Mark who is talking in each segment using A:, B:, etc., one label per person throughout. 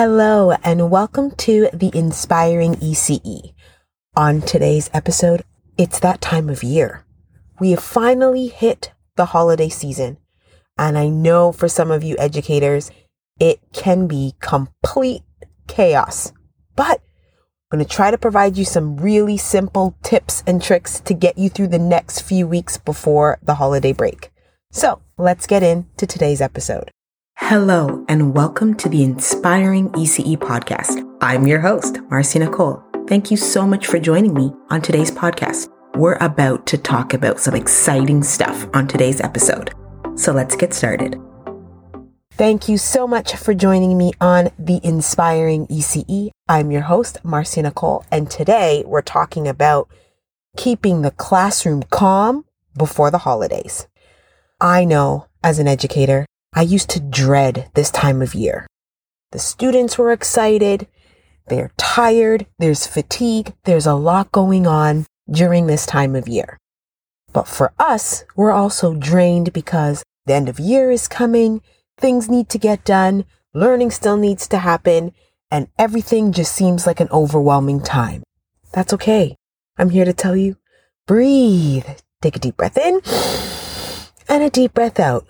A: Hello, and welcome to the Inspiring ECE. On today's episode, it's that time of year. We have finally hit the holiday season, and I know for some of you educators, it can be complete chaos. But I'm going to try to provide you some really simple tips and tricks to get you through the next few weeks before the holiday break. So let's get into today's episode. Hello, and welcome to the Inspiring ECE podcast. I'm your host, Marcy Nicole. Thank you so much for joining me on today's podcast. We're about to talk about some exciting stuff on today's episode. So let's get started. Thank you so much for joining me on the Inspiring ECE. I'm your host, Marcy Nicole, and today we're talking about keeping the classroom calm before the holidays. I know as an educator, I used to dread this time of year. The students were excited. They're tired. There's fatigue. There's a lot going on during this time of year. But for us, we're also drained because the end of year is coming. Things need to get done. Learning still needs to happen. And everything just seems like an overwhelming time. That's okay. I'm here to tell you breathe. Take a deep breath in and a deep breath out.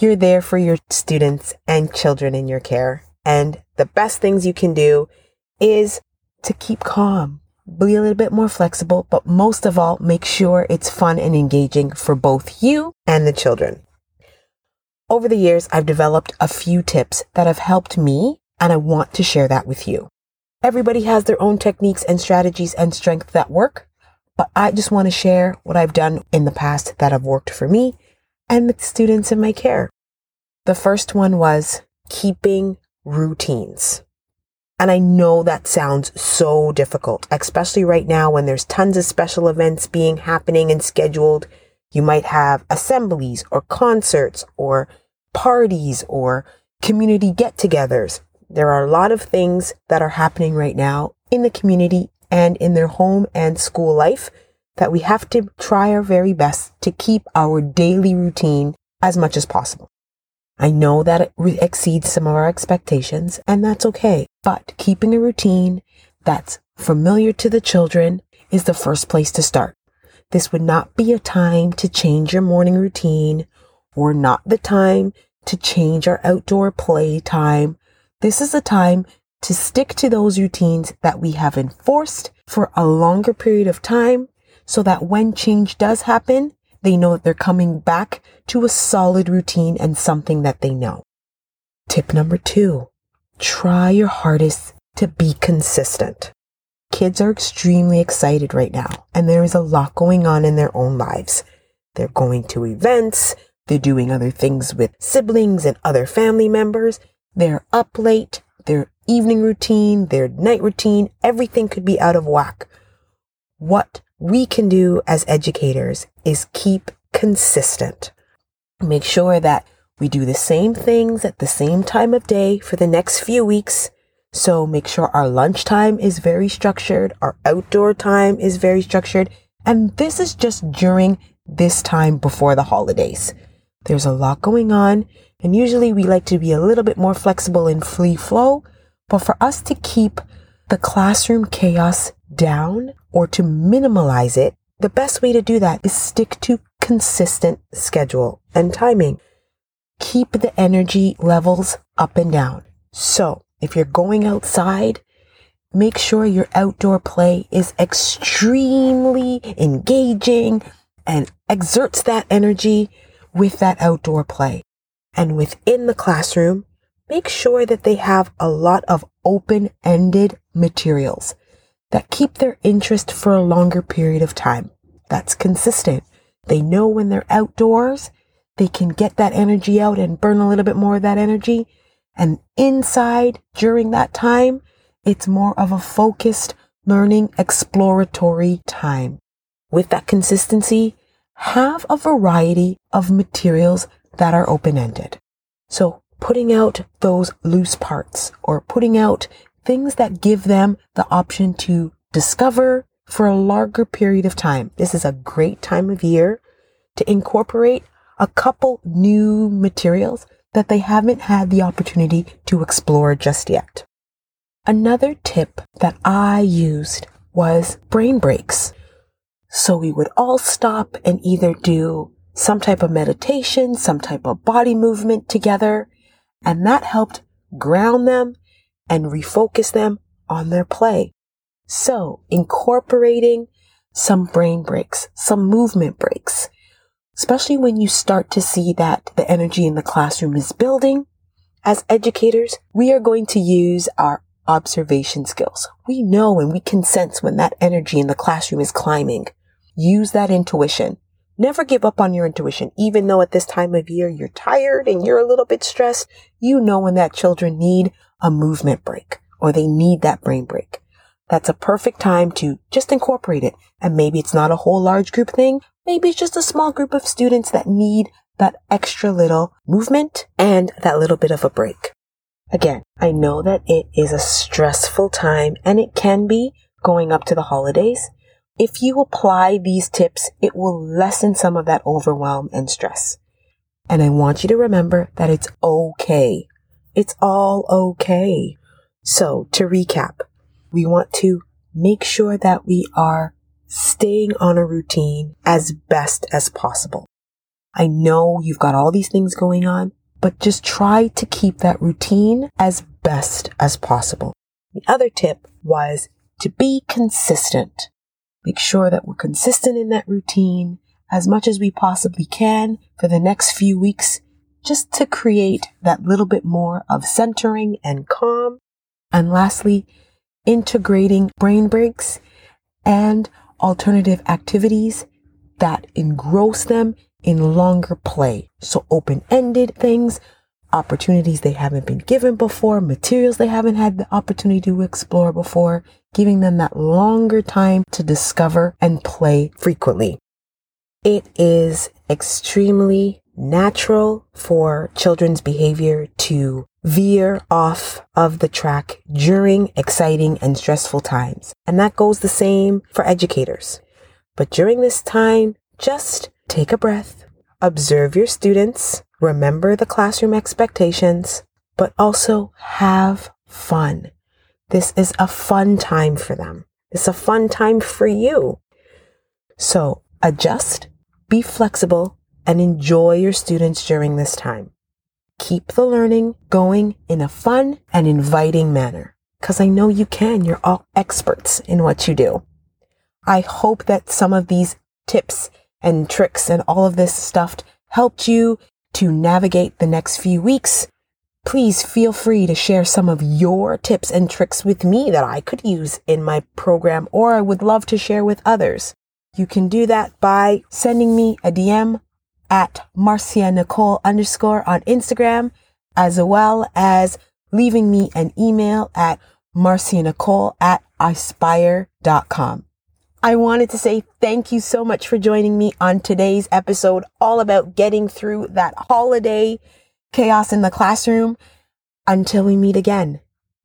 A: You're there for your students and children in your care. And the best things you can do is to keep calm, be a little bit more flexible, but most of all, make sure it's fun and engaging for both you and the children. Over the years, I've developed a few tips that have helped me, and I want to share that with you. Everybody has their own techniques and strategies and strengths that work, but I just want to share what I've done in the past that have worked for me and the students in my care. The first one was keeping routines. And I know that sounds so difficult, especially right now when there's tons of special events being happening and scheduled. You might have assemblies or concerts or parties or community get togethers. There are a lot of things that are happening right now in the community and in their home and school life that we have to try our very best to keep our daily routine as much as possible. I know that it exceeds some of our expectations, and that's okay. But keeping a routine that's familiar to the children is the first place to start. This would not be a time to change your morning routine or not the time to change our outdoor play time. This is a time to stick to those routines that we have enforced for a longer period of time so that when change does happen, they know that they're coming back to a solid routine and something that they know. Tip number two, try your hardest to be consistent. Kids are extremely excited right now, and there is a lot going on in their own lives. They're going to events, they're doing other things with siblings and other family members, they're up late, their evening routine, their night routine, everything could be out of whack. What we can do as educators is keep consistent. Make sure that we do the same things at the same time of day for the next few weeks. So make sure our lunchtime is very structured, our outdoor time is very structured, and this is just during this time before the holidays. There's a lot going on, and usually we like to be a little bit more flexible and free flow, but for us to keep the classroom chaos down or to minimize it, the best way to do that is stick to consistent schedule and timing. Keep the energy levels up and down. So if you're going outside, make sure your outdoor play is extremely engaging and exerts that energy with that outdoor play. And within the classroom, make sure that they have a lot of open ended materials that keep their interest for a longer period of time. That's consistent. They know when they're outdoors, they can get that energy out and burn a little bit more of that energy. And inside during that time, it's more of a focused, learning, exploratory time. With that consistency, have a variety of materials that are open ended. So putting out those loose parts or putting out things that give them the option to discover for a longer period of time. This is a great time of year to incorporate a couple new materials that they haven't had the opportunity to explore just yet. Another tip that I used was brain breaks. So we would all stop and either do some type of meditation, some type of body movement together, and that helped ground them and refocus them on their play. So incorporating some brain breaks, some movement breaks, especially when you start to see that the energy in the classroom is building. As educators, we are going to use our observation skills. We know and we can sense when that energy in the classroom is climbing. Use that intuition. Never give up on your intuition. Even though at this time of year you're tired and you're a little bit stressed, you know when that children need a movement break or they need that brain break. That's a perfect time to just incorporate it. And maybe it's not a whole large group thing. Maybe it's just a small group of students that need that extra little movement and that little bit of a break. Again, I know that it is a stressful time and it can be going up to the holidays. If you apply these tips, it will lessen some of that overwhelm and stress. And I want you to remember that it's okay. It's all okay. So to recap, we want to make sure that we are staying on a routine as best as possible. I know you've got all these things going on, but just try to keep that routine as best as possible. The other tip was to be consistent. Make sure that we're consistent in that routine as much as we possibly can for the next few weeks, just to create that little bit more of centering and calm. And lastly, integrating brain breaks and alternative activities that engross them in longer play. So open ended things, opportunities they haven't been given before, materials they haven't had the opportunity to explore before, giving them that longer time to discover and play frequently. It is extremely natural for children's behavior to veer off of the track during exciting and stressful times. And that goes the same for educators. But during this time, just take a breath, observe your students, remember the classroom expectations, but also have fun. This is a fun time for them. It's a fun time for you. So adjust, be flexible, and enjoy your students during this time. Keep the learning going in a fun and inviting manner. Cause I know you can. You're all experts in what you do. I hope that some of these tips and tricks and all of this stuff helped you to navigate the next few weeks. Please feel free to share some of your tips and tricks with me that I could use in my program or I would love to share with others. You can do that by sending me a DM at Marcia Nicole underscore on Instagram, as well as leaving me an email at Marcia Nicole at ispire.com. I wanted to say thank you so much for joining me on today's episode, all about getting through that holiday chaos in the classroom. Until we meet again,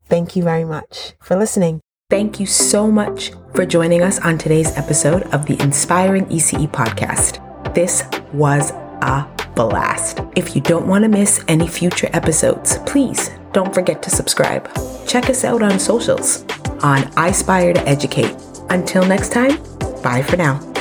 A: thank you very much for listening. Thank you so much for joining us on today's episode of the Inspiring ECE podcast. This was a blast. If you don't want to miss any future episodes, please don't forget to subscribe. Check us out on socials on iSpire to Educate. Until next time, bye for now.